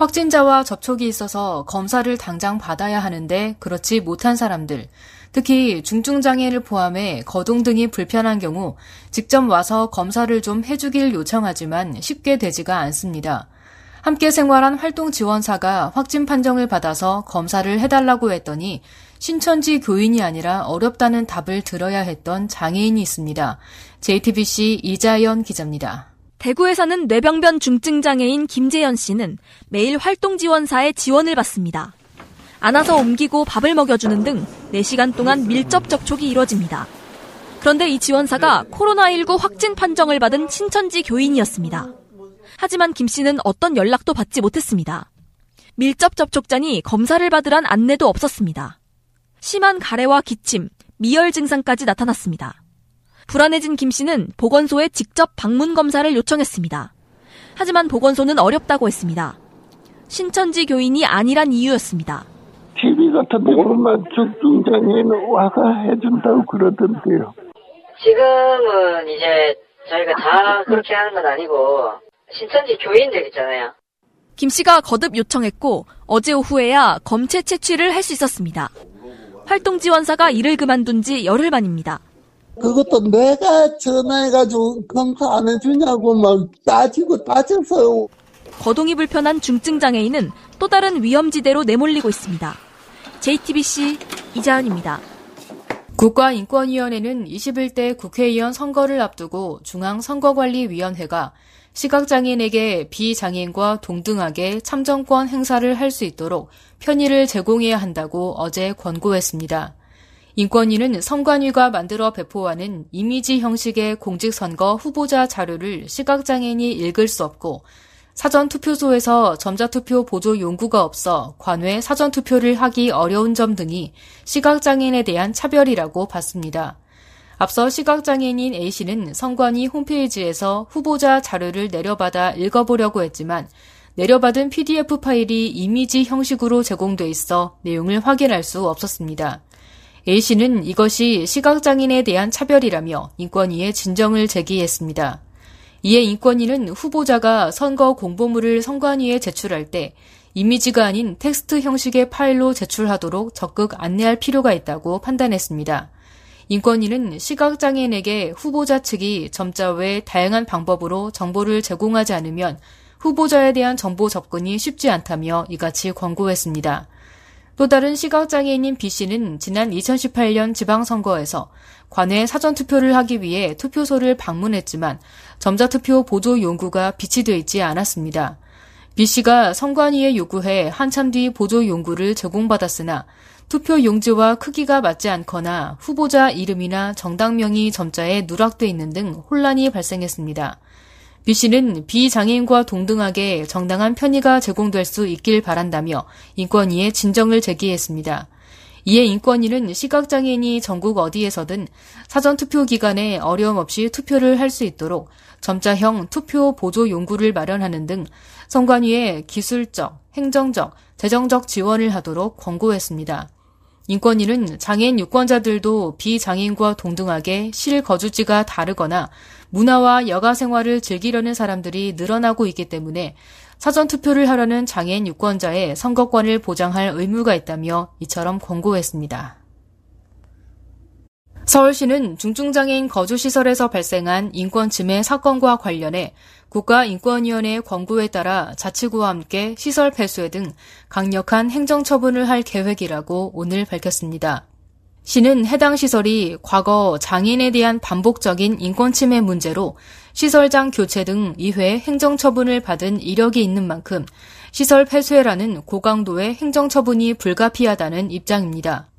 확진자와 접촉이 있어서 검사를 당장 받아야 하는데 그렇지 못한 사람들, 특히 중증장애를 포함해 거동 등이 불편한 경우 직접 와서 검사를 좀 해주길 요청하지만 쉽게 되지가 않습니다. 함께 생활한 활동 지원사가 확진 판정을 받아서 검사를 해달라고 했더니 신천지 교인이 아니라 어렵다는 답을 들어야 했던 장애인이 있습니다. JTBC 이자연 기자입니다. 대구에 사는 뇌병변 중증 장애인 김재현 씨는 매일 활동 지원사의 지원을 받습니다. 안아서 옮기고 밥을 먹여주는 등 4시간 동안 밀접 접촉이 이뤄집니다. 그런데 이 지원사가 코로나19 확진 판정을 받은 신천지 교인이었습니다. 하지만 김 씨는 어떤 연락도 받지 못했습니다. 밀접 접촉자니 검사를 받으란 안내도 없었습니다. 심한 가래와 기침, 미열 증상까지 나타났습니다. 불안해진 김 씨는 보건소에 직접 방문 검사를 요청했습니다. 하지만 보건소는 어렵다고 했습니다. 신천지 교인이 아니란 이유였습니다. TV 같은 데 보면 중증장애인 와서 해준다고 그러던데요. 지금은 이제 저희가 다 그렇게 하는 건 아니고 신천지 교인들 있잖아요. 김 씨가 거듭 요청했고 어제 오후에야 검체 채취를 할 수 있었습니다. 활동 지원사가 일을 그만둔 지 열흘 만입니다. 그것도 내가 전화해가지고 검사 안 해주냐고 막 따지고 따졌어요. 거동이 불편한 중증장애인은 또 다른 위험지대로 내몰리고 있습니다. JTBC 이자은입니다. 국가인권위원회는 21대 국회의원 선거를 앞두고 중앙선거관리위원회가 시각장애인에게 비장애인과 동등하게 참정권 행사를 할 수 있도록 편의를 제공해야 한다고 어제 권고했습니다. 인권위는 선관위가 만들어 배포하는 이미지 형식의 공직선거 후보자 자료를 시각장애인이 읽을 수 없고 사전투표소에서 전자투표 보조 용구가 없어 관외 사전투표를 하기 어려운 점 등이 시각장애인에 대한 차별이라고 봤습니다. 앞서 시각장애인인 A씨는 선관위 홈페이지에서 후보자 자료를 내려받아 읽어보려고 했지만 내려받은 PDF 파일이 이미지 형식으로 제공돼 있어 내용을 확인할 수 없었습니다. A씨는 이것이 시각장애인에 대한 차별이라며 인권위에 진정을 제기했습니다. 이에 인권위는 후보자가 선거 공보물을 선관위에 제출할 때 이미지가 아닌 텍스트 형식의 파일로 제출하도록 적극 안내할 필요가 있다고 판단했습니다. 인권위는 시각장애인에게 후보자 측이 점자 외 다양한 방법으로 정보를 제공하지 않으면 후보자에 대한 정보 접근이 쉽지 않다며 이같이 권고했습니다. 또 다른 시각장애인인 B씨는 지난 2018년 지방선거에서 관외 사전투표를 하기 위해 투표소를 방문했지만 점자투표 보조 용구가 비치되어 있지 않았습니다. B씨가 선관위에 요구해 한참 뒤 보조 용구를 제공받았으나 투표 용지와 크기가 맞지 않거나 후보자 이름이나 정당명이 점자에 누락돼 있는 등 혼란이 발생했습니다. B 씨는 비장애인과 동등하게 정당한 편의가 제공될 수 있길 바란다며 인권위에 진정을 제기했습니다. 이에 인권위는 시각장애인이 전국 어디에서든 사전투표 기간에 어려움 없이 투표를 할 수 있도록 점자형 투표 보조 용구를 마련하는 등 선관위에 기술적, 행정적, 재정적 지원을 하도록 권고했습니다. 인권위는 장애인 유권자들도 비장애인과 동등하게 실거주지가 다르거나 문화와 여가 생활을 즐기려는 사람들이 늘어나고 있기 때문에 사전 투표를 하려는 장애인 유권자의 선거권을 보장할 의무가 있다며 이처럼 권고했습니다. 서울시는 중증장애인 거주시설에서 발생한 인권침해 사건과 관련해 국가인권위원회의 권고에 따라 자치구와 함께 시설 폐쇄 등 강력한 행정처분을 할 계획이라고 오늘 밝혔습니다. 시는 해당 시설이 과거 장애인에 대한 반복적인 인권침해 문제로 시설장 교체 등 2회 행정처분을 받은 이력이 있는 만큼 시설 폐쇄라는 고강도의 행정처분이 불가피하다는 입장입니다.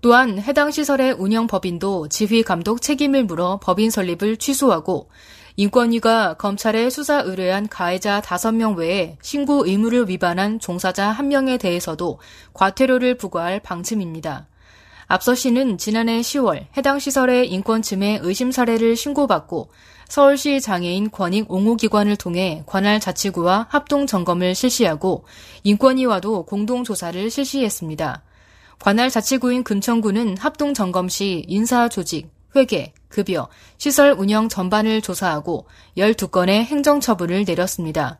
또한 해당 시설의 운영 법인도 지휘 감독 책임을 물어 법인 설립을 취소하고 인권위가 검찰에 수사 의뢰한 가해자 5명 외에 신고 의무를 위반한 종사자 1명에 대해서도 과태료를 부과할 방침입니다. 앞서 씨는 지난해 10월 해당 시설의 인권 침해 의심 사례를 신고받고 서울시 장애인 권익 옹호기관을 통해 관할 자치구와 합동 점검을 실시하고 인권위와도 공동 조사를 실시했습니다. 관할 자치구인 금천구는 합동 점검 시 인사 조직, 회계, 급여, 시설 운영 전반을 조사하고 12건의 행정처분을 내렸습니다.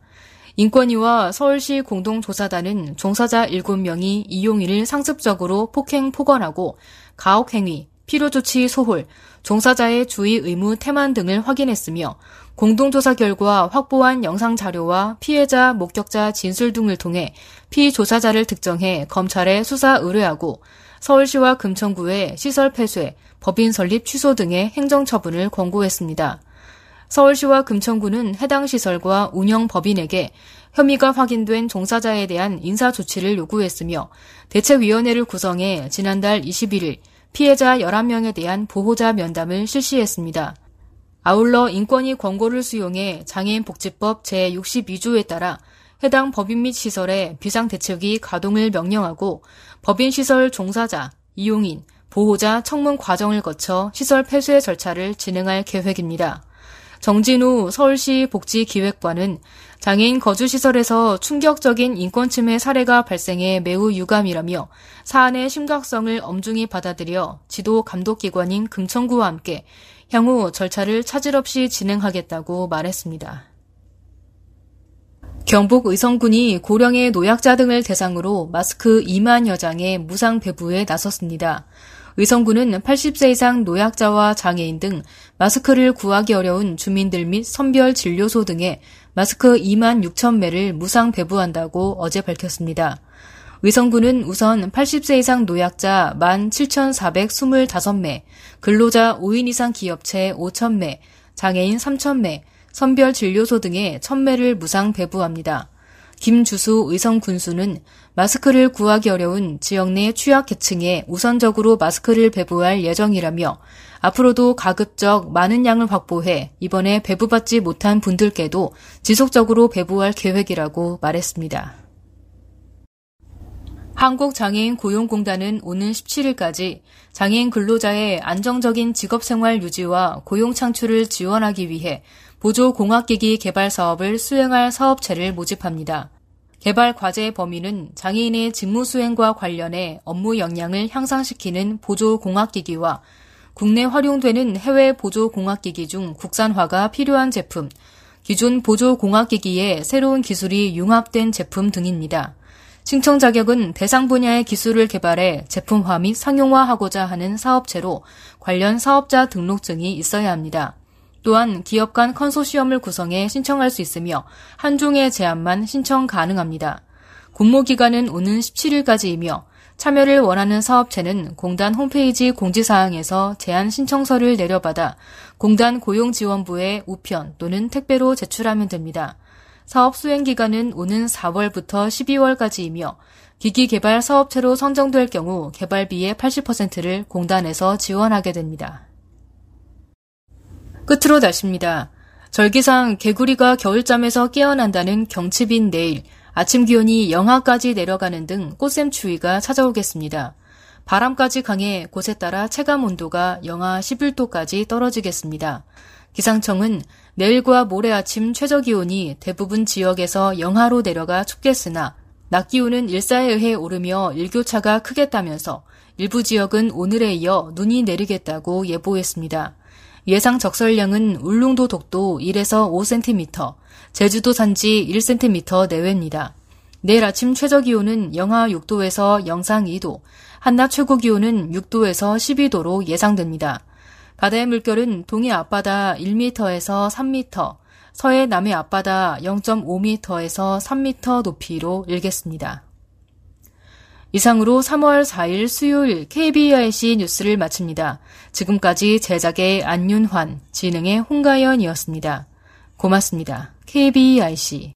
인권위와 서울시 공동조사단은 종사자 7명이 이용인을 상습적으로 폭행 폭언하고 가혹행위, 필요조치 소홀, 종사자의 주의 의무 태만 등을 확인했으며 공동조사 결과 확보한 영상 자료와 피해자 목격자 진술 등을 통해 피조사자를 특정해 검찰에 수사 의뢰하고 서울시와 금천구에 시설 폐쇄, 법인 설립 취소 등의 행정처분을 권고했습니다. 서울시와 금천구는 해당 시설과 운영 법인에게 혐의가 확인된 종사자에 대한 인사 조치를 요구했으며 대책위원회를 구성해 지난달 21일 피해자 11명에 대한 보호자 면담을 실시했습니다. 아울러 인권위 권고를 수용해 장애인 복지법 제62조에 따라 해당 법인 및 시설에 비상대책위 가동을 명령하고 법인 시설 종사자, 이용인, 보호자 청문 과정을 거쳐 시설 폐쇄 절차를 진행할 계획입니다. 정진우 서울시 복지기획관은 장애인 거주시설에서 충격적인 인권침해 사례가 발생해 매우 유감이라며 사안의 심각성을 엄중히 받아들여 지도 감독기관인 금천구와 함께 향후 절차를 차질 없이 진행하겠다고 말했습니다. 경북 의성군이 고령의 노약자 등을 대상으로 마스크 2만여 장의 무상 배부에 나섰습니다. 의성군은 80세 이상 노약자와 장애인 등 마스크를 구하기 어려운 주민들 및 선별 진료소 등에 마스크 2만 6천 매를 무상 배부한다고 어제 밝혔습니다. 의성군은 우선 80세 이상 노약자 17,425매, 근로자 5인 이상 기업체 5,000매, 장애인 3,000매, 선별 진료소 등에 1,000매를 무상 배부합니다. 김주수 의성 군수는 마스크를 구하기 어려운 지역 내 취약 계층에 우선적으로 마스크를 배부할 예정이라며 앞으로도 가급적 많은 양을 확보해 이번에 배부받지 못한 분들께도 지속적으로 배부할 계획이라고 말했습니다. 한국장애인 고용공단은 오는 17일까지 장애인 근로자의 안정적인 직업생활 유지와 고용 창출을 지원하기 위해 보조 공학기기 개발 사업을 수행할 사업체를 모집합니다. 개발 과제의 범위는 장애인의 직무 수행과 관련해 업무 역량을 향상시키는 보조 공학기기와 국내 활용되는 해외 보조 공학기기 중 국산화가 필요한 제품, 기존 보조 공학기기에 새로운 기술이 융합된 제품 등입니다. 신청 자격은 대상 분야의 기술을 개발해 제품화 및 상용화하고자 하는 사업체로 관련 사업자 등록증이 있어야 합니다. 또한 기업 간 컨소시엄을 구성해 신청할 수 있으며 한 종의 제안만 신청 가능합니다. 공모 기간은 오는 17일까지이며 참여를 원하는 사업체는 공단 홈페이지 공지사항에서 제안 신청서를 내려받아 공단 고용지원부에 우편 또는 택배로 제출하면 됩니다. 사업 수행 기간은 오는 4월부터 12월까지이며 기기 개발 사업체로 선정될 경우 개발비의 80%를 공단에서 지원하게 됩니다. 끝으로 날씨입니다. 절기상 개구리가 겨울잠에서 깨어난다는 경칩인 내일 아침 기온이 영하까지 내려가는 등 꽃샘 추위가 찾아오겠습니다. 바람까지 강해 곳에 따라 체감 온도가 영하 11도까지 떨어지겠습니다. 기상청은 내일과 모레 아침 최저 기온이 대부분 지역에서 영하로 내려가 춥겠으나 낮 기온은 일사에 의해 오르며 일교차가 크겠다면서 일부 지역은 오늘에 이어 눈이 내리겠다고 예보했습니다. 예상 적설량은 울릉도 독도 1에서 5cm, 제주도 산지 1cm 내외입니다. 내일 아침 최저 기온은 영하 6도에서 영상 2도, 한낮 최고 기온은 6도에서 12도로 예상됩니다. 바다의 물결은 동해 앞바다 1m에서 3m, 서해 남해 앞바다 0.5m에서 3m 높이로 일겠습니다. 이상으로 3월 4일 수요일 KBIC 뉴스를 마칩니다. 지금까지 제작의 안윤환, 진행의 홍가연이었습니다. 고맙습니다. KBIC